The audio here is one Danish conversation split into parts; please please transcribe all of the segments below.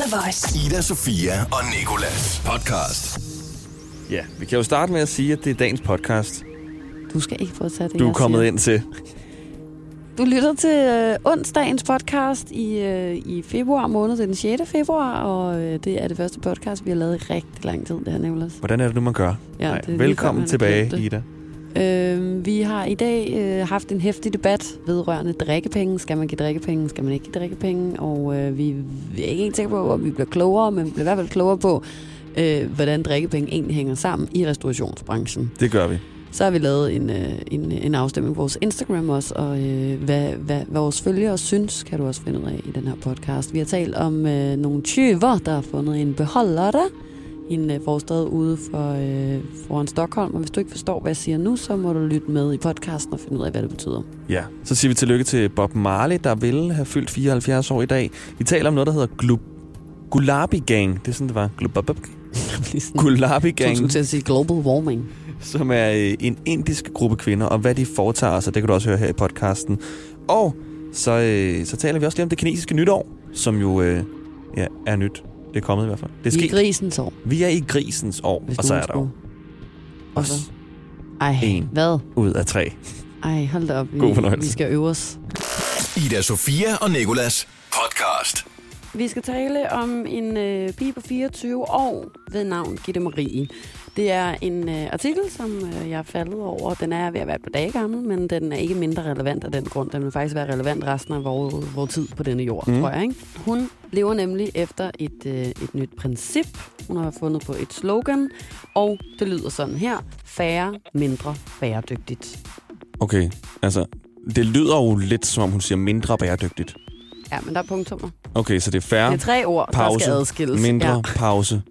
The Voice. Ida, Sofia og Nikolas podcast. Ja, vi kan jo starte med at sige, at det er dagens podcast, Du skal ikke få tage det, du er jeg kommet siger. ind til. Du lytter til øh, onsdagens podcast i, øh, i februar måned. Det er den 6. februar, og øh, det er det første podcast, vi har lavet i rigtig lang tid, det her, Nicolas. Hvordan er det nu, man gør? Ja, Nej, det er lige før, velkommen man har tilbage, glemt Ida. Øh, vi har i dag øh, haft en hæftig debat vedrørende drikkepenge. Skal man give drikkepenge? Skal man ikke give drikkepenge? Og øh, vi, vi er ikke helt sikre på, om vi bliver klogere, men vi bliver i hvert fald klogere på, øh, hvordan drikkepenge egentlig hænger sammen i restaurationsbranchen. Det gør vi. Så har vi lavet en, øh, en, en afstemning på vores Instagram også, og øh, hvad, hvad, hvad vores følgere synes, kan du også finde ud af i den her podcast. Vi har talt om øh, nogle tyver, der har fundet en beholder i en øh, forstad ude for, øh, foran Stockholm. Og hvis du ikke forstår, hvad jeg siger nu, så må du lytte med i podcasten og finde ud af, hvad det betyder. Ja, så siger vi tillykke til Bob Marley, der ville have fyldt 74 år i dag. Vi taler om noget, der hedder Glub Gulabi Gang. Det er sådan, det var. Glubabab. Gulabi Gang, skulle til at sige global warming. som er øh, en indisk gruppe kvinder, og hvad de foretager sig, det kan du også høre her i podcasten. Og så, øh, så taler vi også lige om det kinesiske nytår, som jo øh, ja, er nyt. Det er kommet i hvert fald. Det er I sket. grisens år. Vi er i grisens år, Hvis og så er der jo også Ej, En. hvad? ud af tre. Ej, hold da op. Vi, God fornøjelse. Vi skal øve os. Ida, Sofia og Nikolas podcast. Vi skal tale om en øh, pige på 24 år ved navn Gitte Marie. Det er en øh, artikel, som øh, jeg er faldet over. Den er ved at være et par dage gammel, men den er ikke mindre relevant af den grund. Den vil faktisk være relevant resten af vores, vores tid på denne jord, mm. tror jeg. Ikke? Hun lever nemlig efter et, øh, et nyt princip. Hun har fundet på et slogan, og det lyder sådan her. Færre, mindre, bæredygtigt. Okay, altså, det lyder jo lidt, som om hun siger mindre bæredygtigt. Ja, men der er punktummer. Okay, så det er færre, Det er tre ord, der pause, skal adskilles. mindre, ja. pause,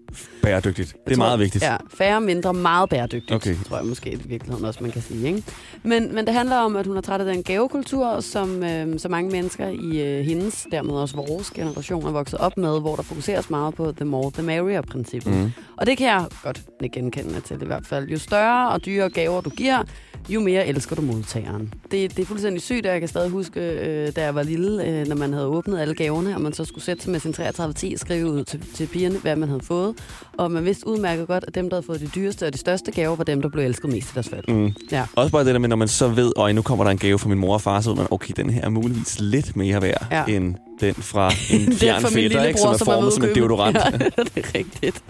bæredygtigt. Det er tror, meget vigtigt. Ja, færre, mindre, meget bæredygtigt, Okay. tror jeg måske i virkeligheden også, man kan sige. Ikke? Men, men det handler om, at hun er træt af den gavekultur, som øh, så mange mennesker i øh, hendes, dermed også vores generation, er vokset op med, hvor der fokuseres meget på the more the merrier-princippet. Mm. Og det kan jeg godt genkende til i hvert fald. Jo større og dyrere gaver du giver, jo mere elsker du modtageren. Det, det er fuldstændig sygt, og jeg kan stadig huske, øh, da jeg var lille, øh, når man havde åbnet alle gaverne, og man så skulle sætte sig med sin 3310 og skrive ud til, til pigerne, hvad man havde fået. Og man vidste udmærket godt, at dem, der havde fået de dyreste og de største gaver, var dem, der blev elsket mest i deres fald. Mm. Ja. Også bare det der med, når man så ved, og nu kommer der en gave fra min mor og far, så ved man, okay, den her er muligvis lidt mere værd, ja. end den fra en er fjern fætter, ikke, som er formet som en deodorant. Ja, det er rigtigt.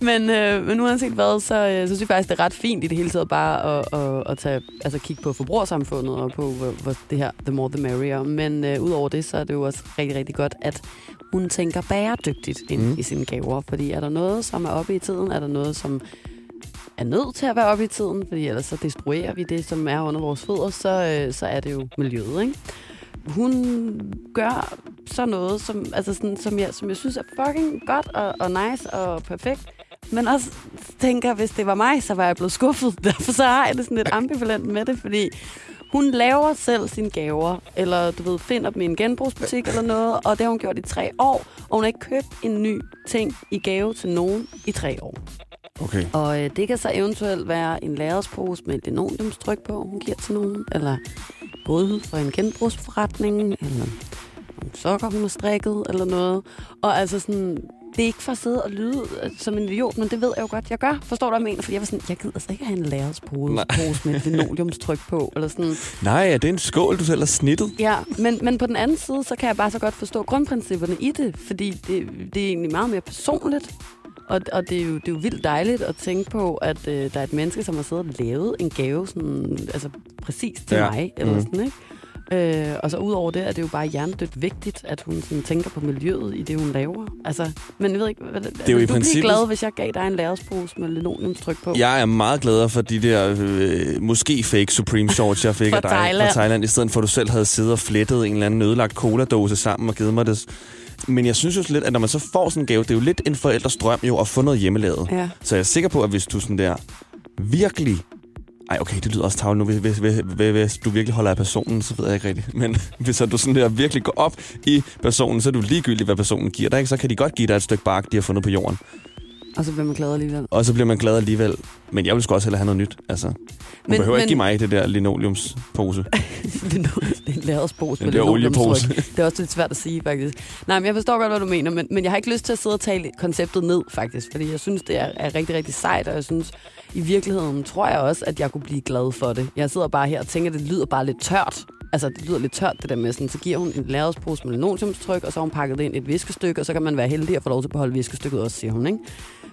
Men, øh, men uanset hvad, så, øh, så synes jeg faktisk, det er ret fint i det hele taget bare at, at, at tage, altså kigge på forbrugersamfundet og på hvor, hvor det her, the more the merrier. Men øh, udover det, så er det jo også rigtig, rigtig godt, at hun tænker bæredygtigt ind mm. i sine gaver. Fordi er der noget, som er oppe i tiden? Er der noget, som er nødt til at være oppe i tiden? Fordi ellers så destruerer vi det, som er under vores fødder, så, øh, så er det jo miljøet, ikke? Hun gør så noget, som, altså sådan, som, jeg, som jeg synes er fucking godt og, og nice og perfekt. Men også tænker, hvis det var mig, så var jeg blevet skuffet. Derfor så har jeg det sådan lidt ambivalent med det, fordi hun laver selv sine gaver, eller du ved, finder dem i en genbrugsbutik eller noget, og det har hun gjort i tre år, og hun har ikke købt en ny ting i gave til nogen i tre år. Okay. Og øh, det kan så eventuelt være en lærredspose med et linoleumstryk på, hun giver til nogen, eller både fra en genbrugsforretning, eller nogle sokker, hun har strikket, eller noget. Og altså sådan, det er ikke for at sidde og lyde øh, som en idiot, men det ved jeg jo godt, jeg gør. Forstår du, hvad jeg mener? Fordi jeg var sådan, jeg gider altså ikke have en lærredspose Nej. pose med linoleumstryk på, eller sådan. Nej, er det en skål, du selv har snittet? Ja, men, men på den anden side, så kan jeg bare så godt forstå grundprincipperne i det, fordi det, det er egentlig meget mere personligt. Og, og det, er jo, det er jo vildt dejligt at tænke på, at øh, der er et menneske, som har siddet og lavet en gave sådan, altså præcis til Ja. mig. Eller Mm. sådan, ikke? Øh, og så udover det er det jo bare hjernedødt vigtigt, at hun sådan, tænker på miljøet i det, hun laver. Altså, men jeg ved ikke, hvad, det er jo i du princippet- glad, hvis jeg gav dig en lærredspose med linoleumstryk på? Jeg er meget gladere for de der øh, måske fake Supreme shorts, jeg fik af dig Thailand. fra Thailand, i stedet for at du selv havde siddet og flettet en eller anden ødelagt cola-dåse sammen og givet mig det. Men jeg synes jo lidt, at når man så får sådan en gave, det er jo lidt en forældres drøm jo at få noget hjemmelavet. Ja. Så jeg er sikker på, at hvis du sådan der virkelig... Ej, okay, det lyder også tavligt nu. Hvis, hvis, hvis, hvis, du virkelig holder af personen, så ved jeg ikke rigtigt. Men hvis du sådan der virkelig går op i personen, så er du ligegyldigt, hvad personen giver dig. Ikke? Så kan de godt give dig et stykke bark, de har fundet på jorden. Og så bliver man glad alligevel. Og så bliver man glad alligevel. Men jeg vil sgu også hellere have noget nyt. Altså, hun men, behøver men, ikke give mig det der linoleumspose. lærredspose Den med der oliepose. Det er også lidt svært at sige, faktisk. Nej, men jeg forstår godt, hvad du mener, men, men jeg har ikke lyst til at sidde og tale konceptet ned, faktisk. Fordi jeg synes, det er, er rigtig, rigtig sejt, og jeg synes, i virkeligheden tror jeg også, at jeg kunne blive glad for det. Jeg sidder bare her og tænker, at det lyder bare lidt tørt. Altså, det lyder lidt tørt, det der med sådan, så giver hun en lærredspose med linoleumstryk, og så har hun pakket det ind et viskestykke, og så kan man være heldig at få lov til at beholde viskestykket også, siger hun, ikke?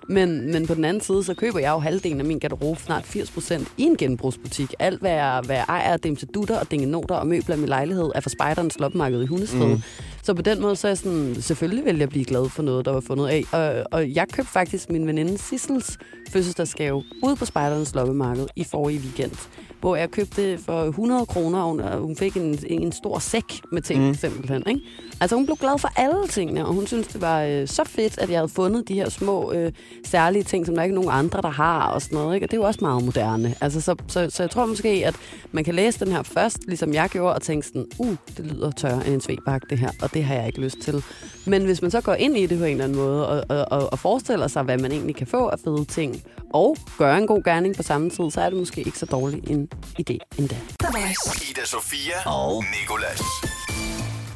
Men, men på den anden side, så køber jeg jo halvdelen af min garderobe, snart 80% i en genbrugsbutik. Alt, hvad jeg, hvad jeg ejer af dutter og dingenoter og møbler i min lejlighed, er fra spejderens loppemarked i Hundested. Mm. Så på den måde, så er jeg sådan, selvfølgelig vil jeg blive glad for noget, der var fundet af. Og, og jeg købte faktisk min veninde Sissels fødselsdagsgave ude på spejderens loppemarked i forrige weekend. Hvor jeg købte for 100 kroner, og hun, og hun fik en, en stor sæk med ting, mm. simpelthen. Ikke? Altså hun blev glad for alle tingene, og hun synes det var øh, så fedt, at jeg havde fundet de her små øh, særlige ting, som der ikke er nogen andre, der har, og sådan noget. Ikke? Og det er jo også meget moderne. Altså, så, så, så jeg tror måske, at man kan læse den her først, ligesom jeg gjorde, og tænke sådan, uh, det lyder tørre end en svebak, det her, og det har jeg ikke lyst til. Men hvis man så går ind i det på en eller anden måde, og, og, og, og forestiller sig, hvad man egentlig kan få af fede ting, og gøre en god gerning på samme tid, så er det måske ikke så dårlig en idé endda. Ida Sofia og Nikolas.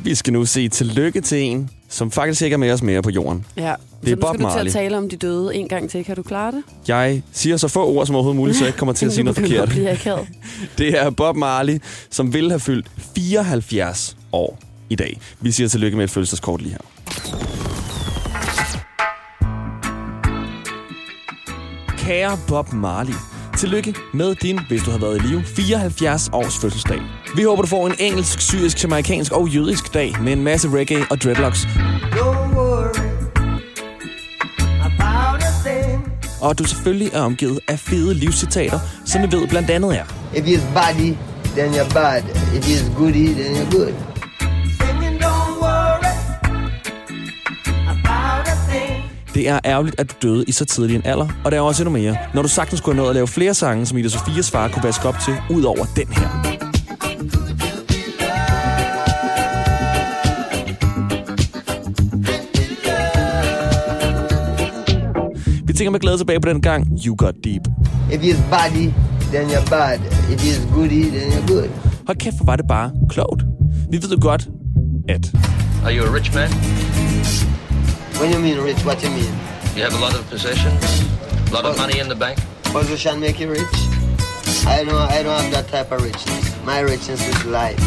Vi skal nu sige tillykke til en, som faktisk ikke er med os mere på jorden. Ja. Det er så nu Bob skal du til Marley. at tale om de døde en gang til. Kan du klare det? Jeg siger så få ord som overhovedet muligt, så jeg ikke kommer til at sige noget forkert. Det er Bob Marley, som vil have fyldt 74 år i dag. Vi siger tillykke med et fødselsdagskort lige her. Kære Bob Marley, tillykke med din, hvis du har været i live, 74 års fødselsdag. Vi håber, du får en engelsk, syrisk, jamaikansk og jødisk dag med en masse reggae og dreadlocks. Og at du selvfølgelig er omgivet af fede livscitater, som vi ved blandt andet er. If it's body, then you're bad. If it's goody, then you're good. Det er ærgerligt, at du døde i så tidlig en alder, og der er også endnu mere, når du sagtens kunne have nået at lave flere sange, som Ida Sofias far kunne vaske op til, ud over den her. Vi tænker med glæde tilbage på den gang, You Got Deep. If it's body, then you're bad. If it's goody, then you're good. Hold kæft, hvor var det bare klogt. Vi ved jo godt, at Are you a rich man? When you mean rich, what you mean? You have a lot of possessions? A lot of money in the bank? Position make you rich? I don't, I don't have that type of richness. My richness is life.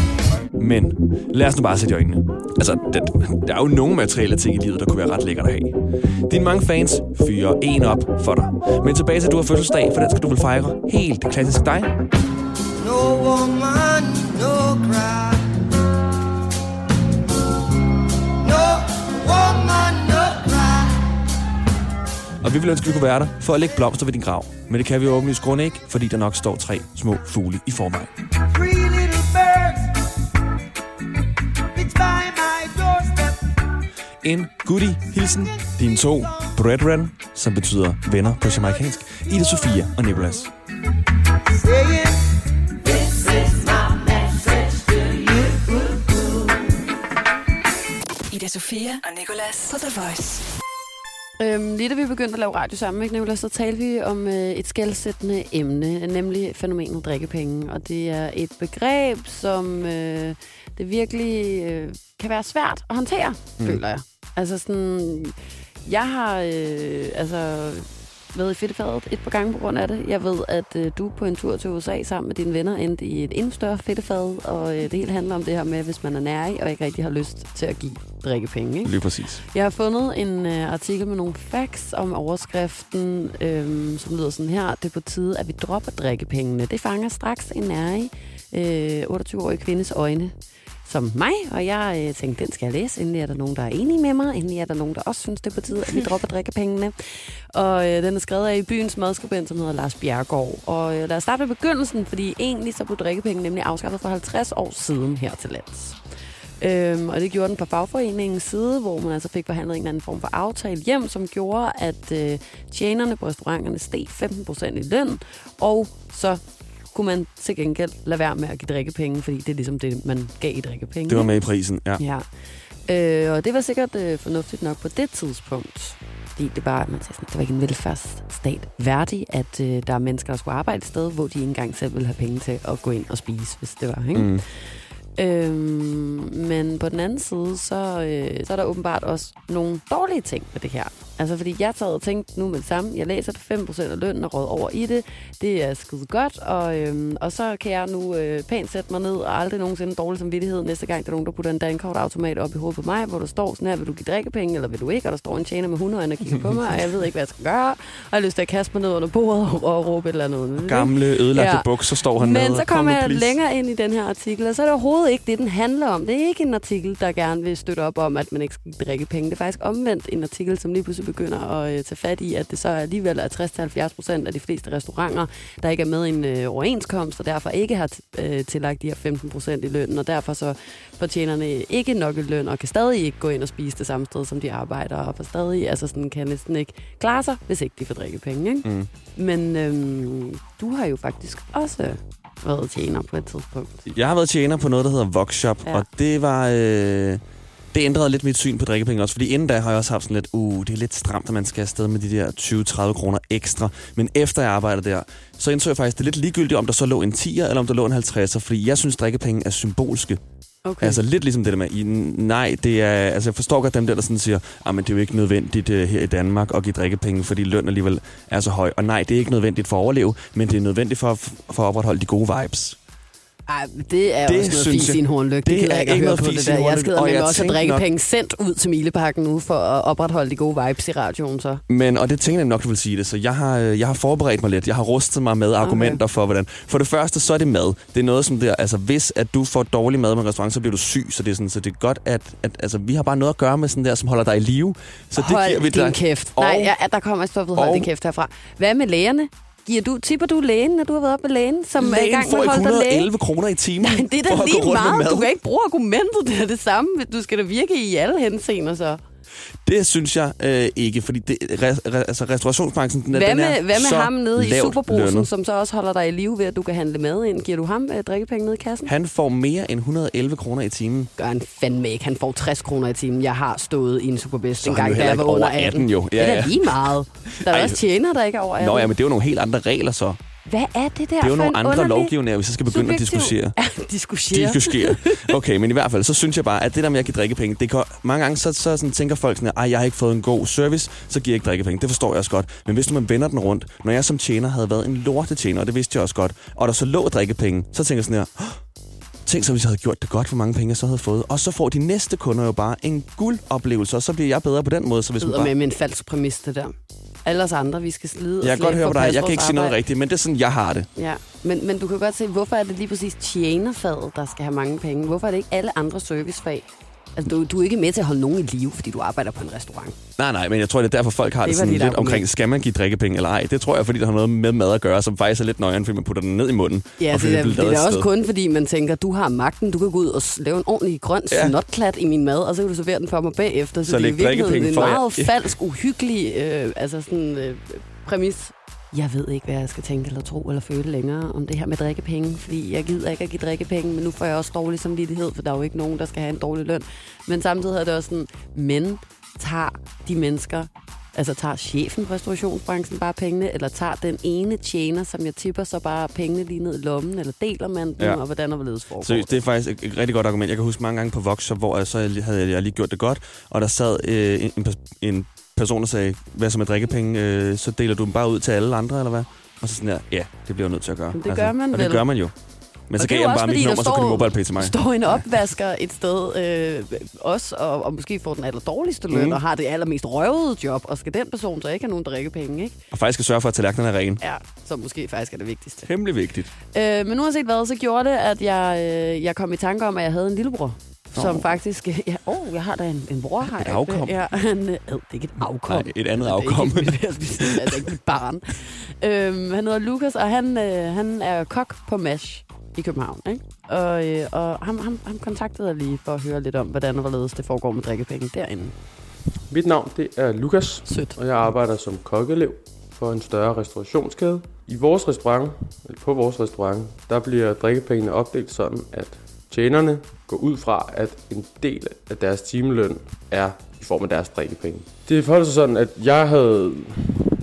Men lad os nu bare sætte i øjnene. Altså, der, der er jo nogle materielle ting i livet, der kunne være ret lækkert at have. Dine mange fans fyrer en op for dig. Men tilbage til, at du har fødselsdag, for den skal du vel fejre helt klassisk dig. No woman, no cry. Og vi vil ønske, at vi kunne være der for at lægge blomster ved din grav. Men det kan vi åbenlyst grund ikke, fordi der nok står tre små fugle i forvejen. En goodie hilsen dine to brethren, som betyder venner på jamaikansk, Ida Sofia og Nicolas. Saying, Ida Sofia og Nicolas på The Voice. Øhm, lige da vi begyndte at lave radio sammen, ikke, Nicolas, så talte vi om øh, et skældsættende emne, nemlig fænomenet drikkepenge. Og det er et begreb, som øh, det virkelig øh, kan være svært at håndtere, mm. føler jeg. Altså sådan, jeg har øh, altså været i fedtefadet et par gange på grund af det. Jeg ved, at øh, du på en tur til USA sammen med dine venner endte i et endnu større fedtefad, og øh, det hele handler om det her med, hvis man er nærig og ikke rigtig har lyst til at give drikkepenge. Ikke? Lige præcis. Jeg har fundet en øh, artikel med nogle facts om overskriften, øh, som lyder sådan her. Det er på tide, at vi dropper drikkepengene. Det fanger straks en nærig øh, 28-årig kvindes øjne som mig, og jeg øh, tænkte, den skal jeg læse. Endelig er der nogen, der er enige med mig. Endelig er der nogen, der også synes, det er på tide, at vi dropper drikkepengene. Og øh, den er skrevet af i byens madskribent, som hedder Lars Bjergård. Og øh, lad os starte med begyndelsen, fordi egentlig så blev drikkepenge nemlig afskaffet for 50 år siden her til lands. Øhm, og det gjorde den på fagforeningens side, hvor man altså fik forhandlet en eller anden form for aftale hjem, som gjorde, at øh, tjenerne på restauranterne steg 15% i løn, og så kunne man til gengæld lade være med at give drikkepenge, fordi det er ligesom det, man gav i drikkepenge. Det var med i prisen, ja. Ja. Øh, og det var sikkert øh, fornuftigt nok på det tidspunkt. fordi det, bare, man siger sådan, det var ikke en velfærdsstat værdig, at øh, der er mennesker, der skulle arbejde et sted, hvor de ikke engang selv ville have penge til at gå ind og spise, hvis det var. Ikke? Mm. Øhm, men på den anden side, så, øh, så er der åbenbart også nogle dårlige ting ved det her. Altså, fordi jeg sad og tænkte nu med det samme, jeg læser det 5% af lønnen og råd over i det. Det er skide godt, og, øhm, og så kan jeg nu øh, pænt sætte mig ned og aldrig nogensinde dårlig samvittighed næste gang, der er nogen, der putter en dankortautomat op i hovedet på mig, hvor der står sådan her, vil du give drikkepenge, eller vil du ikke? Og der står en tjener med 100 og kigger på mig, og jeg ved ikke, hvad jeg skal gøre. Og jeg har lyst til at kaste mig ned under bordet og, og råbe et eller andet. Gamle, ødelagte Ja. bukser står han nede. Men så Kom kommer jeg længere ind i den her artikel, og så er det overhovedet ikke det, den handler om. Det er ikke en artikel, der gerne vil støtte op om, at man ikke skal drikke penge. Det er faktisk omvendt en artikel, som lige pludselig begynder at øh, tage fat i, at det så alligevel er 60-70 procent af de fleste restauranter, der ikke er med i en øh, overenskomst, og derfor ikke har øh, tillagt de her 15 procent i lønnen, og derfor så fortjenerne ikke nok i løn, og kan stadig ikke gå ind og spise det samme sted, som de arbejder, og for stadig altså sådan, kan næsten ikke klare sig, hvis ikke de får drikke penge. Ikke? Mm. Men øhm, du har jo faktisk også været tjener på et tidspunkt. Jeg har været tjener på noget, der hedder Voxshop, Ja. og det var... Øh, det ændrede lidt mit syn på drikkepenge også, fordi inden da har jeg også haft sådan lidt, uh, det er lidt stramt, at man skal afsted med de der 20-30 kroner ekstra. Men efter jeg arbejdede der, så indså jeg faktisk, det er lidt ligegyldigt, om der så lå en 10'er, eller om der lå en 50'er, fordi jeg synes, drikkepenge er symbolske. Okay. Altså lidt ligesom det der med, i, nej, det er, altså jeg forstår godt dem der, der sådan siger, ah, men det er jo ikke nødvendigt uh, her i Danmark at give drikkepenge, fordi løn alligevel er så høj. Og nej, det er ikke nødvendigt for at overleve, men det er nødvendigt for, for at opretholde de gode vibes. Ej, det er Det det også noget i en hornlygte. Det, det er jeg ikke noget det en der. Jeg skal og jeg også at drikke nok- penge sendt ud til Mileparken nu for at opretholde de gode vibes i radioen. Så. Men, og det tænker jeg nok, du vil sige det, så jeg har, øh, jeg har forberedt mig lidt. Jeg har rustet mig med argumenter for, hvordan... For det første, så er det mad. Det er noget som der, altså hvis at du får dårlig mad med en restaurant, så bliver du syg. Så det er, sådan, så det er godt, at, at altså, vi har bare noget at gøre med sådan der, som holder dig i live. Så det hold giver vi din dig. kæft. Og- Nej, ja, der kommer et stoffet hold og- din kæft herfra. Hvad med lægerne? Giver du, tipper du lægen, når du har været op med lægen, som er i Lægen gang med at holde dig læge? 111 kroner i timen Nej, det er da lige meget. Du kan ikke bruge argumentet, det er det samme. Du skal da virke i alle henseender så. Det synes jeg øh, ikke, fordi det, re, re, altså, restaurationsbranchen, den, er- Hvad den er med, hvad med ham nede i Superbrusen, lønnet. som så også holder dig i live ved, at du kan handle mad ind? Giver du ham øh, drikkepenge ned i kassen? Han får mere end 111 kroner i timen. gør han fandme ikke. Han får 60 kroner i timen. Jeg har stået i en Superbest en gang, da jeg var under over 18. 18 jo. Ja, det er ja. lige meget. Der er Ej. også tjener, der ikke er over 18. Nå ja, men det er jo nogle helt andre regler så. Hvad er det der Det er jo for nogle en andre underlig lovgivninger, vi så skal begynde at subjektiv- diskutere. Ja, diskutere. Diskutere. Okay, men i hvert fald, så synes jeg bare, at det der med at give drikkepenge, det kan, mange gange så, så sådan, tænker folk sådan, at jeg har ikke fået en god service, så giver jeg ikke drikkepenge. Det forstår jeg også godt. Men hvis nu man vender den rundt, når jeg som tjener havde været en lortetjener, og det vidste jeg også godt, og der så lå drikkepenge, så tænker jeg sådan her, "Åh, Tænk så, hvis jeg havde gjort det godt, hvor mange penge jeg så havde fået. Og så får de næste kunder jo bare en guldoplevelse, og så bliver jeg bedre på den måde. Så hvis Det man bare... med en falsk præmis, det der. Alle os andre, vi skal slide Jeg kan godt høre på dig. Jeg kan ikke sige noget arbejde. rigtigt, men det er sådan, jeg har det. Ja, men, men du kan godt se, hvorfor er det lige præcis tjenerfaget, der skal have mange penge? Hvorfor er det ikke alle andre servicefag? Altså, du, du er ikke med til at holde nogen i live, fordi du arbejder på en restaurant. Nej, nej, men jeg tror, det er derfor, folk har Det det, sådan lidt argument. omkring, skal man give drikkepenge eller ej? Det tror jeg, fordi det har noget med mad at gøre, som faktisk er lidt nøjeren, fordi man putter den ned i munden. Ja, og fordi det er, det lavet er også sted. kun fordi, man tænker, du har magten, du kan gå ud og lave en ordentlig grøn Ja. snotklat i min mad, og så kan du servere den for mig bagefter. Så, Så det er i virkeligheden en meget Ja. falsk, uhyggelig øh, altså sådan, øh, præmis. Jeg ved ikke, hvad jeg skal tænke eller tro eller føle længere om det her med drikkepenge, fordi jeg gider ikke at give drikkepenge, men nu får jeg også dårlig samvittighed, for der er jo ikke nogen, der skal have en dårlig løn. Men samtidig er det også sådan, men tager de mennesker, altså tager chefen på restaurationsbranchen bare pengene, eller tager den ene tjener, som jeg tipper, så bare pengene lige ned i lommen, eller deler man dem, Ja. og hvordan og hvorledes foregår Seriøst, det er faktisk et, et rigtig godt argument. Jeg kan huske mange gange på Voxshop, hvor jeg så havde jeg lige gjort det godt, og der sad øh, en, en, en person, der sagde, hvad så med drikkepenge, øh, så deler du dem bare ud til alle andre, eller hvad? Og så sådan der, ja, det bliver jeg nødt til at gøre. Altså, Men det gør man Og det vel. gør man jo. Men så Og det gav er jeg bare mit nummer, så kunne står- mobile pay til mig. står en opvasker et sted øh, også, og, og måske får den aller dårligste løn, mm. og har det allermest røvede job, og skal den person så ikke have nogen drikkepenge, ikke? Og faktisk skal sørge for, at tallerkenen er ren. Ja, som måske faktisk er det vigtigste. Temmelig vigtigt. Øh, men uanset hvad, så gjorde det, at jeg, øh, jeg kom i tanke om, at jeg havde en lillebror. Som faktisk... Ja, oh, jeg har da en, en bror her. Et afkom. Ja, han, øh, det er ikke et afkom. Nej, et andet Det er afkom. Ikke, det er altså ikke mit barn. Øhm, han hedder Lukas, og han, øh, han er kok på MASH i København. Ikke? Og, øh, og ham, ham, ham kontaktede jeg lige for at høre lidt om, hvordan og hvorledes det foregår med drikkepenge derinde. Mit navn det er Lukas, Sødt. og jeg arbejder som kokkelev for en større restaurationskæde. I vores restaurant, eller på vores restaurant, der bliver drikkepengene opdelt sådan, at tjenerne går ud fra, at en del af deres timeløn er i form af deres drikkepenge. Det forholder sig sådan, at jeg havde...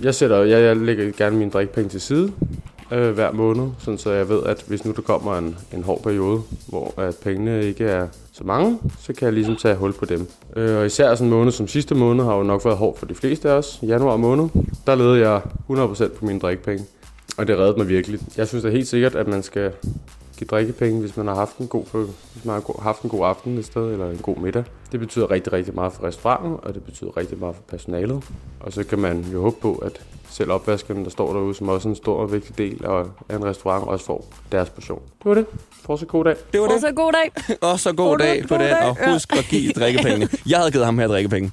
Jeg, sætter, jeg, jeg lægger gerne mine drikkepenge til side øh, hver måned, sådan så jeg ved, at hvis nu der kommer en, en hård periode, hvor at pengene ikke er så mange, så kan jeg ligesom tage hul på dem. Øh, og især sådan en måned som sidste måned har jo nok været hård for de fleste af os. Januar måned, der levede jeg 100% på mine drikkepenge. Og det reddede mig virkelig. Jeg synes da helt sikkert, at man skal give drikkepenge, hvis man har haft en god, hvis man har haft en god aften et sted, eller en god middag. Det betyder rigtig, rigtig meget for restauranten, og det betyder rigtig meget for personalet. Og så kan man jo håbe på, at selv opvaskerne, der står derude, som også er en stor og vigtig del af en restaurant, også får deres portion. Det var det. Fortsat god dag. Det var det. så god dag. Og så god God dag dag, på god den, dag. og husk at give drikkepengene. Jeg havde givet ham her drikkepenge.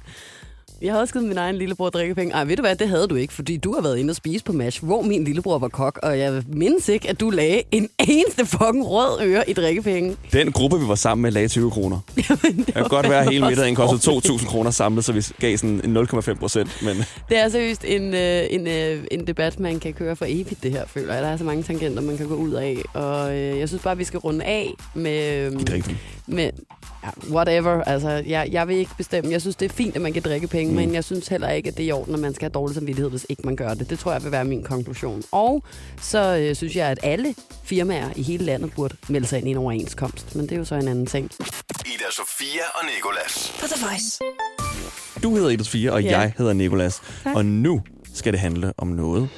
Jeg havde også givet min egen lillebror drikkepenge. Ej, ved du hvad, det havde du ikke, fordi du har været inde og spise på MASH, hvor min lillebror var kok, og jeg mindes ikke, at du lagde en eneste fucking rød øre i drikkepenge. Den gruppe, vi var sammen med, lagde 20 kroner. Det kan godt være, at hele middagen kostede 2.000 kroner samlet, så vi gav sådan en 0,5 procent. Men Det er seriøst en, øh, en, øh, en debat, man kan køre for evigt, det her, føler jeg. Der er så mange tangenter, man kan gå ud af, og øh, jeg synes bare, vi skal runde af med... Øh, med ja, whatever. Altså, jeg, jeg vil ikke bestemme. Jeg synes, det er fint, at man kan drikke penge, mm. men jeg synes heller ikke, at det er i orden, at man skal have dårlig samvittighed, hvis ikke man gør det. Det tror jeg vil være min konklusion. Og så øh, synes jeg, at alle firmaer i hele landet burde melde sig ind i en overenskomst. Men det er jo så en anden ting. Ida Sofia og Nikolas. På The Voice. Du hedder Edith 4, og Ja. jeg hedder Nikolas. Og nu skal det handle om noget.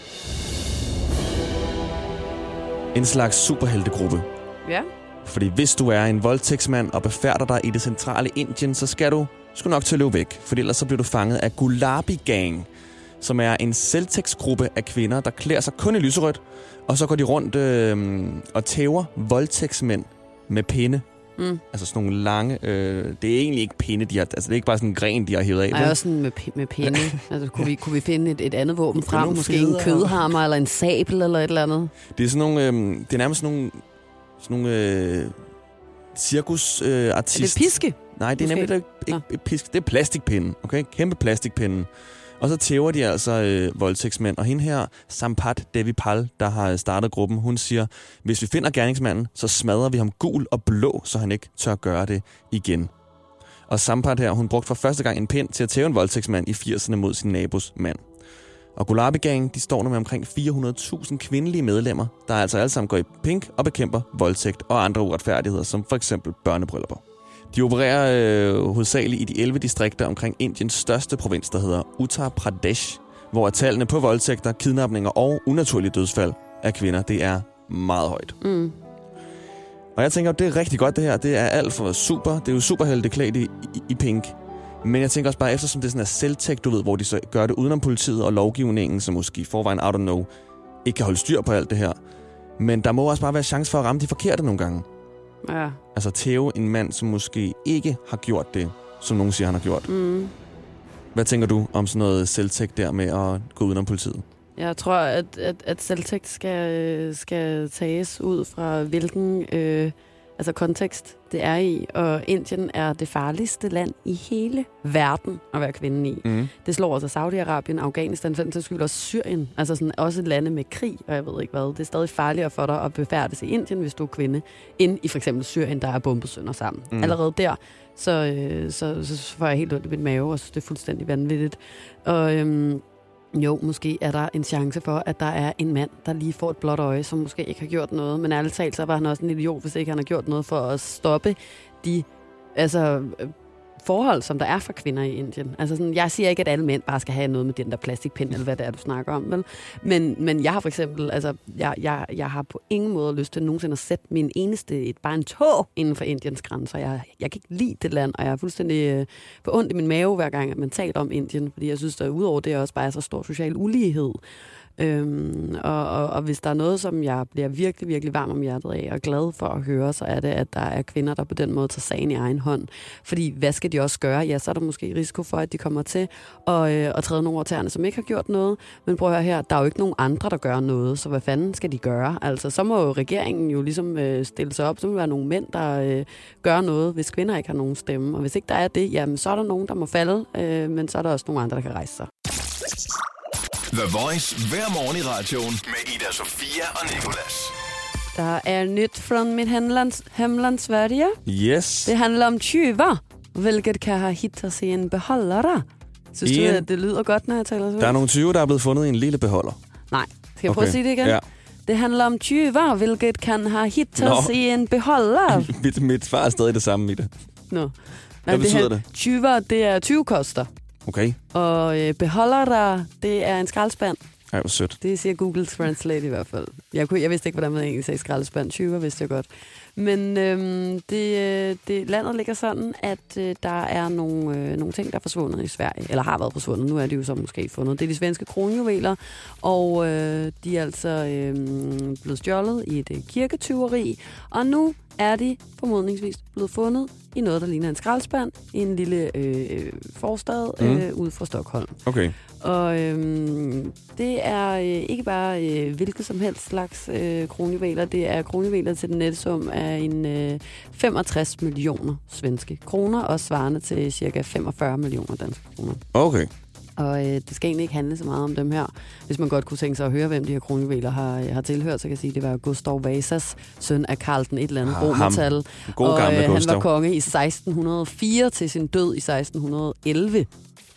En slags superheltegruppe. Ja. Fordi hvis du er en voldtægtsmand og befærder dig i det centrale Indien, så skal du sgu nok til at løbe væk. For ellers så bliver du fanget af Gulabi Gang, som er en selvtægtsgruppe af kvinder, der klæder sig kun i lyserødt. Og så går de rundt øh, og tæver voldtægtsmænd med pinde. Mm. Altså sådan nogle lange... Øh, det er egentlig ikke pinde, de har... Altså det er ikke bare sådan en gren, de har hævet af. Ej, vel? også sådan med, med pinde. Altså, kunne, vi, kunne vi finde et, et andet våben frem? Måske en kødhammer eller en sabel eller et eller andet? Det er sådan nogle... Øh, det er nærmest sådan nogle... Sådan nogle øh, cirkusartist. Øh, Er artist. det piske? Nej, det er nemlig ikke, ikke et pisk. Det er plastikpinde, okay? Kæmpe plastikpinde. Og så tæver de altså øh, voldtægtsmænd. Og hende her, Sampat Devi Pal, der har startet gruppen, hun siger, hvis vi finder gerningsmanden, så smadrer vi ham gul og blå, så han ikke tør gøre det igen. Og Sampat her, hun brugte for første gang en pind til at tæve en voldtægtsmand i 80'erne mod sin nabos mand. Og Gulabi Gang, de står nu med omkring 400.000 kvindelige medlemmer, der altså alle sammen går i pink og bekæmper voldtægt og andre uretfærdigheder, som for eksempel børnebryllupper. De opererer øh, hovedsageligt i de 11 distrikter omkring Indiens største provins, der hedder Uttar Pradesh, hvor tallene på voldtægter, kidnapninger og unaturlige dødsfald af kvinder, det er meget højt. Mm. Og jeg tænker, det er rigtig godt det her. Det er alt for super. Det er jo superhelte klædt i, i, i pink. Men jeg tænker også bare, eftersom det sådan er selvtægt, du ved, hvor de så gør det udenom politiet og lovgivningen, som måske i forvejen, I don't know, ikke kan holde styr på alt det her. Men der må også bare være chance for at ramme de forkerte nogle gange. Ja. Altså tæve en mand, som måske ikke har gjort det, som nogen siger, han har gjort. Mm. Hvad tænker du om sådan noget selvtægt der med at gå udenom politiet? Jeg tror, at, at, at selvtægt skal, øh, skal tages ud fra hvilken øh, altså kontekst det er i. Og Indien er det farligste land i hele verden at være kvinde i. Mm. Det slår altså Saudi-Arabien, Afghanistan, for den skyld også Syrien. Altså sådan, også lande med krig, og jeg ved ikke hvad. Det er stadig farligere for dig at befærdes i Indien, hvis du er kvinde, end i for eksempel Syrien, der er bombesønder sammen. Mm. Allerede der, så, øh, så, så, så får jeg helt ondt i min mave, og synes, det er fuldstændig vanvittigt. Og øhm, jo, måske er der en chance for, at der er en mand, der lige får et blåt øje, som måske ikke har gjort noget. Men ærligt talt, så var han også en idiot, hvis ikke han har gjort noget for at stoppe de altså, forhold, som der er for kvinder i Indien. Altså sådan, jeg siger ikke, at alle mænd bare skal have noget med den der plastikpind, eller hvad det er, du snakker om. Vel? Men, men jeg har for eksempel, altså, jeg, jeg, jeg har på ingen måde lyst til nogensinde at sætte min eneste, et, bare en tog inden for Indiens grænser. Jeg, jeg kan ikke lide det land, og jeg er fuldstændig øh, på ondt i min mave, hver gang at man taler om Indien, fordi jeg synes, der udover det også bare er så stor social ulighed. Øhm, og, og, og hvis der er noget, som jeg bliver virkelig, virkelig varm om hjertet af og glad for at høre, så er det, at der er kvinder, der på den måde tager sagen i egen hånd. Fordi hvad skal de også gøre? Ja, så er der måske risiko for, at de kommer til at, øh, at træde nogle over tæerne, som ikke har gjort noget. Men prøv at høre her, der er jo ikke nogen andre, der gør noget, så hvad fanden skal de gøre? Altså, så må jo regeringen jo ligesom øh, stille sig op, så må der være nogle mænd, der øh, gør noget, hvis kvinder ikke har nogen stemme. Og hvis ikke der er det, jamen så er der nogen, der må falde, øh, men så er der også nogle andre, der kan rejse sig. The Voice hver morgen i radioen med Ida Sofia og Nikolas. Der er nyt fra mit hemland, hemland Sverige. Yes. Det handler om tyver, hvilket kan have hittet sig en beholdere. Synes du, En- at det lyder godt, når jeg taler svensk? Der er nogle 20, der er blevet fundet i en lille beholder. Nej. Skal jeg prøve at sige det igen? Ja. Det handler om tyver, hvilket kan have hittet Nå. sig en beholder. Mit, mit svar er stadig det samme i det. Nå. Hvad betyder det? Tyver, det er 20 koster. Okay. Og øh, beholdere, det er en skraldespand. Ej, hvor sødt. Det siger Google Translate i hvert fald. Jeg, kunne, jeg vidste ikke, hvordan man egentlig sagde skraldespand. 20 vidste jeg godt. Men øhm, det, øh, det, landet ligger sådan, at øh, der er nogle, øh, nogle ting, der er forsvundet i Sverige. Eller har været forsvundet. Nu er de jo så måske fundet. Det er de svenske kronjuveler. Og øh, de er altså øh, blevet stjålet i et øh, kirketyveri. Og nu er de formodningsvis blevet fundet i noget, der ligner en skraldespand i en lille øh, forstad øh, Mm. ude fra Stockholm. Okay. Og øhm, det er øh, ikke bare øh, hvilket som helst slags øh, kronjuveler. Det er kronjuveler til den nette sum af en øh, 65 millioner svenske kroner, og svarende til cirka 45 millioner danske kroner. Okay. Og øh, det skal egentlig ikke handle så meget om dem her. Hvis man godt kunne tænke sig at høre, hvem de her kronjuveler har, har tilhørt, så kan jeg sige, at det var Gustav Vasas søn af Karl den et eller andet Ah, romertal. God og øh, han var konge i 1604 til sin død i 1611.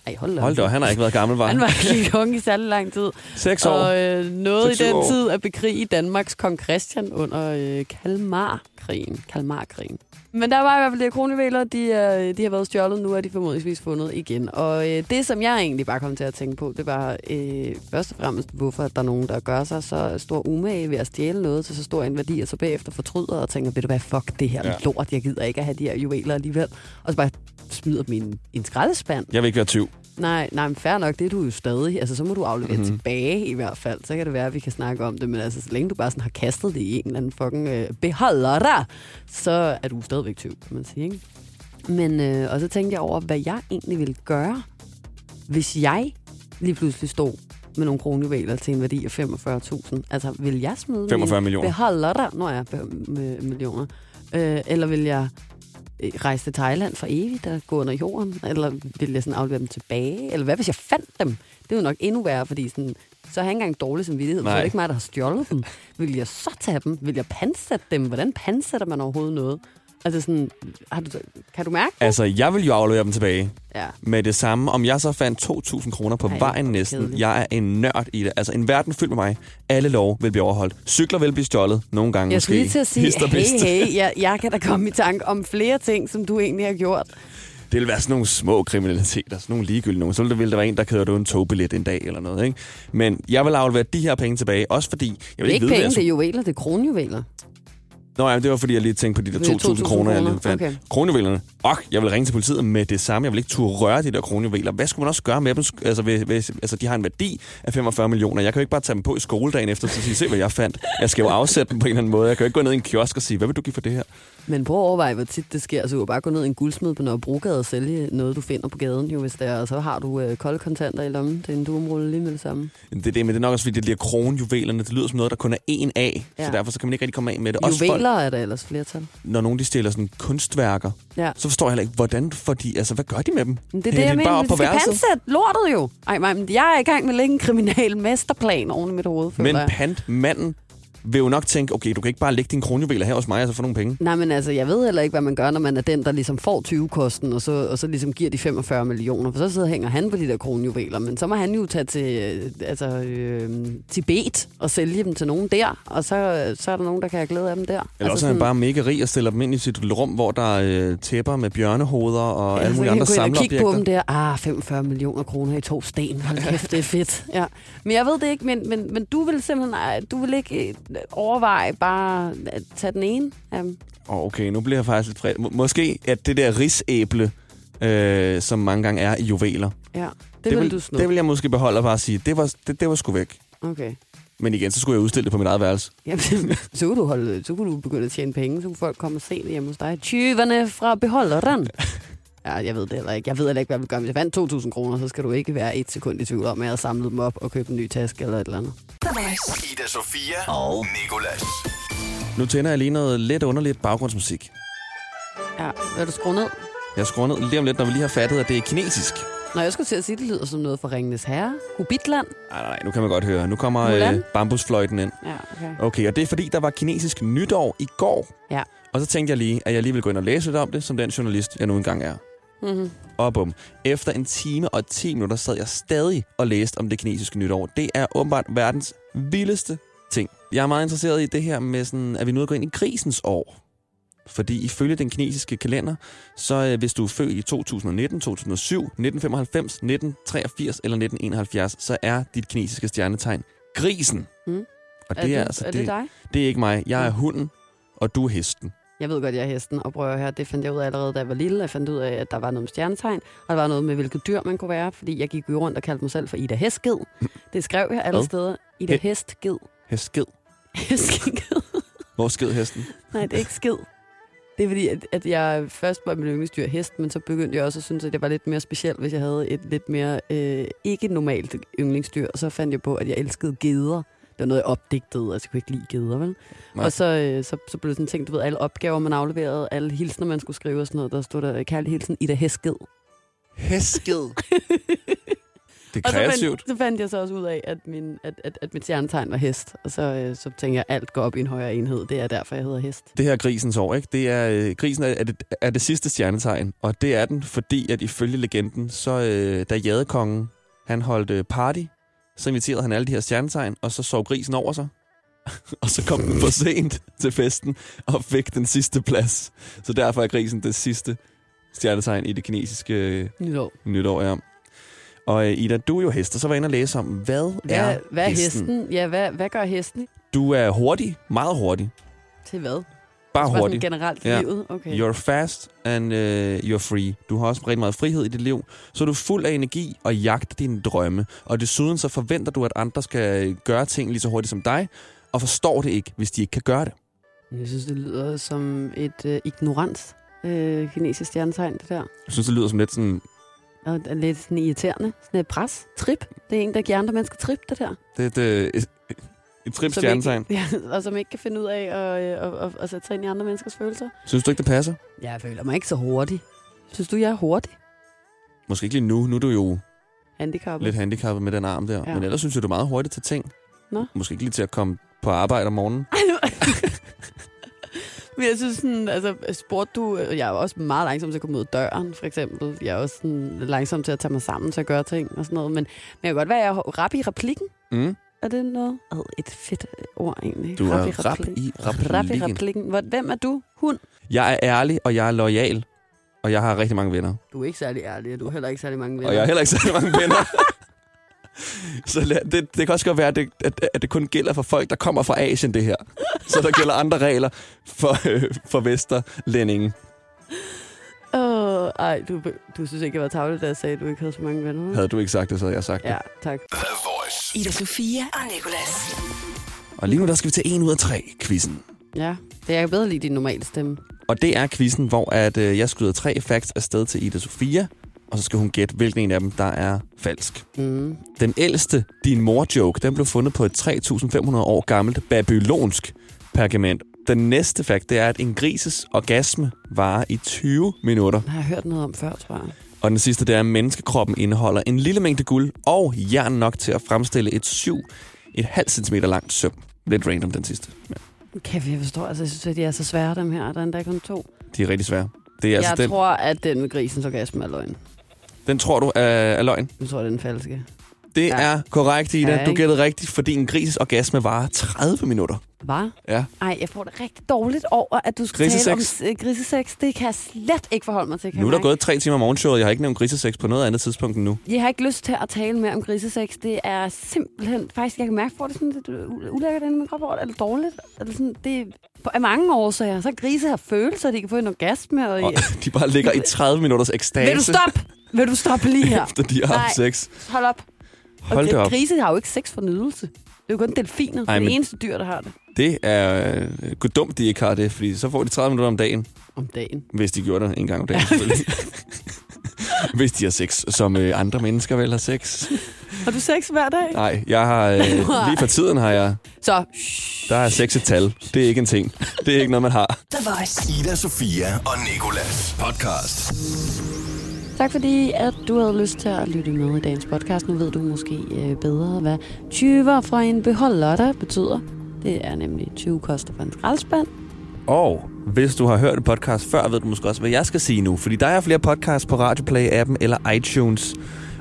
Ej, hold da. Hold da, han har ikke været gammel, var Han var ikke konge i særlig lang tid. Seks år. Og øh, noget i Seks, den år. tid at bekrige Danmarks kong Christian under øh, Kalmarkrigen. Kalmarkrigen. Men der var i hvert fald de her kronjuveler, de, de har været stjålet, nu er de formodningsvis fundet igen. Og øh, det, som jeg egentlig bare kom til at tænke på, det var øh, først og fremmest, hvorfor der er nogen, der gør sig så stor umage ved at stjæle noget til så stor en værdi, og så bagefter fortryder og tænker, ved du hvad, fuck det her ja. lort, jeg gider ikke at have de her juveler alligevel. Og så bare smider dem i en, i en skraldespand. Jeg vil ikke være tyv. Nej, nej, men fair nok, det er du jo stadig. Altså, så må du aflevere Mhm. mm-hmm. tilbage i hvert fald. Så kan det være, at vi kan snakke om det. Men altså, så længe du bare sådan har kastet det i en eller anden fucking øh, beholder der, så er du stadigvæk tyv, kan man sige. Ikke? Men, øh, og så tænkte jeg over, hvad jeg egentlig ville gøre, hvis jeg lige pludselig stod med nogle kronjuveler til en værdi af 45.000. Altså, vil jeg smide dem i 45 en millioner. Beholder der? Nå ja, be- med millioner. Øh, eller vil jeg rejse til Thailand for evigt og gå under jorden? Eller vil jeg sådan aflevere dem tilbage? Eller hvad hvis jeg fandt dem? Det er jo nok endnu værre, fordi sådan, så har jeg ikke engang dårlig samvittighed. Så er Nej. det ikke mig, der har stjålet dem. Vil jeg så tage dem? Vil jeg pansætte dem? Hvordan pansætter man overhovedet noget? Altså sådan, har du, kan du mærke det? Altså, jeg vil jo aflevere dem tilbage. Ja. Med det samme, om jeg så fandt 2.000 kroner på Ej, vejen næsten. kedeligt. Jeg er en nørd i det. Altså, en verden fyldt med mig. Alle lov vil blive overholdt. Cykler vil blive stjålet. Nogle gange Jeg måske. skulle lige til at sige, hey, hey, jeg, jeg kan da komme i tanke om flere ting, som du egentlig har gjort. Det vil være sådan nogle små kriminaliteter. Sådan nogle ligegyldige nogle. Så ville det ville der være en, der kørte en togbillet en dag eller noget. Ikke? Men jeg vil aflevere de her penge tilbage. Også fordi... Jeg Det vil er ikke ikke vide, penge, jeg det er juveler, det er kronjuveler. Nå ja, det var fordi, jeg lige tænkte på de der Det er 2.000 kroner, jeg lige fandt. Okay. Kronjuvelerne. Og jeg vil ringe til politiet med det samme. Jeg vil ikke turde røre de der kronjuveler. Hvad skulle man også gøre med dem? Altså, hvis, hvis, altså de har en værdi af 45 millioner. Jeg kan jo ikke bare tage dem på i skoledagen efter, så sige, se hvad jeg fandt. Jeg skal jo afsætte dem på en eller anden måde. Jeg kan jo ikke gå ned i en kiosk og sige, hvad vil du give for det her? Men prøv at overveje, hvor tit det sker. Så du kan bare gå ned i en guldsmed på Nørrebrogade og sælge noget, du finder på gaden, jo, hvis det er. Og så har du øh, kolde kontanter i lommen. Det er en duumrulle lige med det samme. Det er det, men det er nok også fordi, det bliver kronjuvelerne. Det lyder som noget, der kun er én af. Ja. Så derfor så kan man ikke rigtig komme af med det. Også Juveler folk, er der ellers flertal. når nogen de stjæler sådan kunstværker, Ja. så forstår jeg heller ikke, hvordan får de, altså hvad gør de med dem? Men det er det, jeg bare mener. Vi på skal pansætte lortet jo. Ej, nej, men jeg er i gang med at lægge en kriminal mesterplan oven i mit hoved. Men jeg. pantmanden vil jo nok tænke, okay, du kan ikke bare lægge dine kronjuveler her hos mig og så få nogle penge. Nej, men altså, jeg ved heller ikke, hvad man gør, når man er den, der ligesom får 20-kosten, og så, og så ligesom giver de 45 millioner. For så sidder hænger han på de der kronjuveler. Men så må han jo tage til øh, altså, øh, Tibet og sælge dem til nogen der. Og så, så er der nogen, der kan have glæde af dem der. Eller altså også er han bare mega rig og stiller dem ind i sit rum, hvor der er øh, tæpper med bjørnehoveder og alle mulige andre og kigge på dem der. Ah, 45 millioner kroner i to sten. Hold kæft, det er fedt. Ja. Men jeg ved det ikke, men, men, men du vil simpelthen ej, du vil ikke øh, overveje bare at tage den ene af dem. Oh, okay, nu bliver jeg faktisk lidt fred. Må- Måske at det der risæble, øh, som mange gange er i juveler, Ja, det, det, det vil vil, du snu. det vil jeg måske beholde og bare sige, det var, det, det var sgu væk. Okay. Men igen, så skulle jeg udstille det på mit eget værelse. Jamen, så kunne, du holde, så kunne du begynde at tjene penge, så kunne folk komme og se det hjemme hos dig. Tyverne fra beholderen. Ja, jeg ved det heller ikke. Jeg ved heller ikke, hvad jeg vil gøre. Hvis jeg vandt 2.000 kroner, så skal du ikke være et sekund i tvivl om, at jeg har samlet dem op og købt en ny taske eller et eller andet. Ida Sofia og Nikolas. Nu tænder jeg lige noget lidt underligt baggrundsmusik. Ja, vil du skrue ned? Jeg skruer ned lige om lidt, når vi lige har fattet, at det er kinesisk. Når jeg skulle til at sige, det lyder som noget for Ringenes Herre. Hubitland. Nej, nej, nej, nu kan man godt høre. Nu kommer Mulan? øh, bambusfløjten ind. Ja, okay. Okay, og det er fordi, der var kinesisk nytår i går. Ja. Og så tænkte jeg lige, at jeg lige vil gå ind og læse lidt om det, som den journalist, jeg nu engang er. Mm-hmm. Og bum. Efter en time og 10 minutter sad jeg stadig og læste om det kinesiske nytår. Det er åbenbart verdens vildeste ting. Jeg er meget interesseret i det her med, sådan, at vi nu er gået ind i krisens år. Fordi ifølge den kinesiske kalender, så øh, hvis du er født i 2019, 2007, 1995, 1983 eller 1971, så er dit kinesiske stjernetegn grisen. Mm. Og Er, det det, er, altså, er det dig? det er ikke mig. Jeg er hunden, og du er hesten. Jeg ved godt, jeg er hesten, og prøver her. Det fandt jeg ud af allerede, da jeg var lille. Jeg fandt ud af, at der var noget med stjernetegn, og der var noget med, hvilket dyr man kunne være, fordi jeg gik jo rundt og kaldte mig selv for Ida Hestged. Det skrev jeg alle steder. Ida He- Hestged. Hestsked. Hestged. Hvor sked hesten? Nej, det er ikke skid. Det er fordi, at, at jeg først var mit yndlingsdyr hest, men så begyndte jeg også at synes, at det var lidt mere specielt, hvis jeg havde et lidt mere øh, ikke normalt yndlingsdyr. Og så fandt jeg på, at jeg elskede geder. Det var noget, jeg opdigtede, altså jeg kunne ikke lide geder, vel? Nej. Og så, øh, så, så blev det sådan ting, du ved, alle opgaver, man afleverede, alle hilsner, man skulle skrive og sådan noget, der stod der kærlig hilsen Ida Hestged. Hestsked. Det er Og så kreativt. fandt, så fandt jeg så også ud af, at, min, at, at, at mit stjernetegn var hest. Og så, øh, så tænkte jeg, at alt går op i en højere enhed. Det er derfor, jeg hedder hest. Det her er grisens år, ikke? Det er, øh, grisen er, er, det, er det sidste stjernetegn, og det er den, fordi at ifølge legenden, så øh, da jadekongen, han holdt øh, party, så inviterede han alle de her stjernetegn, og så sov grisen over sig. og så kom den for sent til festen, og fik den sidste plads. Så derfor er grisen det sidste stjernetegn i det kinesiske øh, Nytår. nytår, ja. Og øh, Ida, du er jo hest, og så var jeg inde og læse om, hvad, Hvad, er hvad er hesten? hesten? Ja, hvad, hvad gør hesten Du er hurtig, meget hurtig. til hvad? Bare Bare hurtig. sådan generelt Ja. livet? Okay. You're fast and uh, you're free. Du har også rigtig meget frihed i dit liv, så er du fuld af energi og jagter dine drømme. Og desuden så forventer du, at andre skal gøre ting lige så hurtigt som dig, og forstår det ikke, hvis de ikke kan gøre det. Jeg synes, det lyder som et øh, ignorant øh, kinesisk stjernetegn, det der. Jeg synes, det lyder som lidt sådan... Og det er lidt sådan irriterende. Sådan et pres. Trip. Det er en, der giver andre mennesker trip, det der. Det, det, et, et trip Som stjernetegn. Ikke, ja, og som ikke kan finde ud af at, øh, at, at, at sætte sig ind i andre menneskers følelser. Synes du ikke, det passer? Jeg føler mig ikke så hurtig. Synes du, jeg er hurtig? Måske ikke lige nu. Nu er du jo Handicappet. lidt handicappet med den arm der. Ja. Men ellers synes jeg, du er meget hurtigt til ting. Nå. Måske ikke lige til at komme på arbejde om morgenen. Men jeg synes sådan, altså, spurgte du, jeg er også meget langsom til at komme ud af døren, for eksempel. Jeg er også sådan langsom til at tage mig sammen til at gøre ting og sådan noget. Men, men jeg kan godt være, at jeg er rap i replikken. Mm. Er det noget? Oh, et fedt ord, egentlig. Du er i rap i Rap i replikken. replikken. Hvem er du? Hund? Jeg er ærlig, og jeg er lojal. Og jeg har rigtig mange venner. Du er ikke særlig ærlig, og du har heller ikke særlig mange venner. Og jeg har heller ikke særlig mange venner. Så det, det kan også godt være, at det, at, at det kun gælder for folk, der kommer fra Asien, det her. Så der gælder andre regler for, øh, for Vesterlændinge. Åh, ej, du, du synes ikke, jeg var tavlet, da jeg sagde, at du ikke havde så mange venner. Havde du ikke sagt det, så havde jeg sagt det. Ja, tak. Voice. Ida Sofia og Nicolas. Og lige nu, der skal vi til 1 ud af 3 quizzen. Ja, det er jeg bedre lide din normale stemme. Og det er quizzen, hvor at, øh, jeg skyder tre facts afsted til Ida Sofia, og så skal hun gætte, hvilken en af dem, der er falsk. Mm. Den ældste, din mor-joke, den blev fundet på et 3.500 år gammelt babylonsk pergament. Den næste fakt, det er, at en grises orgasme varer i 20 minutter. Den har jeg hørt noget om før, tror jeg. Og den sidste, det er, at menneskekroppen indeholder en lille mængde guld og jern nok til at fremstille et 7,5 cm langt søm. Lidt random, den sidste. Ja, Kæft, jeg forstår. Altså, jeg synes, at de er så svære, dem her. Der er endda kun to. de er rigtig svære. Det er Jeg altså den, tror, at den med grisens orgasme er løgn. den tror du er, er løgn. Jeg tror, det er den falske. Det Ja. er korrekt, Ida. Ja, du gættede rigtigt, fordi en grises orgasme varer 30 minutter. Hvad? Ja. Ej, jeg får det rigtig dårligt over, at du skal Grisesex. tale om uh, grisesex. Det kan jeg slet ikke forholde mig til. Kan Nu er der gået tre timer morgenshowet. Jeg har ikke nævnt grisesex på noget andet tidspunkt end nu. Jeg har ikke lyst til at tale mere om grisesex. Det er simpelthen... Faktisk, jeg kan mærke, at det sådan lidt ulækkert inde i min krop over det. Eller dårligt. Eller sådan, det er af mange årsager. Så grise har følelser, de kan få en orgasme. Og, Og de bare ligger i 30 minutters ekstase. Vil du stoppe? Vil du stoppe lige her? Efter de har haft Nej. sex. Hold op. Hold og det. Grise har jo ikke sex for nydelse. Det er jo kun delfiner. Det Ej, er det eneste dyr, der har det Det er øh, gud dumt, de ikke har det, fordi så får de 30 minutter om dagen, om dagen. hvis de gjorde det en gang om dagen selvfølgelig. hvis de har sex, som øh, andre mennesker vel har sex. Har du sex hver dag? Nej, jeg har, øh, lige for tiden har jeg, Så, der er sex et tal. Det er ikke en ting. Det er ikke noget, man har. The Voice. Ida Sofia og Nikolas podcast. Tak fordi, at du havde lyst til at lytte med i dagens podcast. Nu ved du måske øh, bedre, hvad 20 fra en beholder betyder. Det er nemlig 20 koster for en skraldespand. Og hvis du har hørt et podcast før, ved du måske også, hvad jeg skal sige nu. Fordi der er flere podcasts på Radioplay-appen eller iTunes.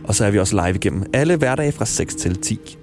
Og så er vi også live igennem alle hverdage fra 6 til 10.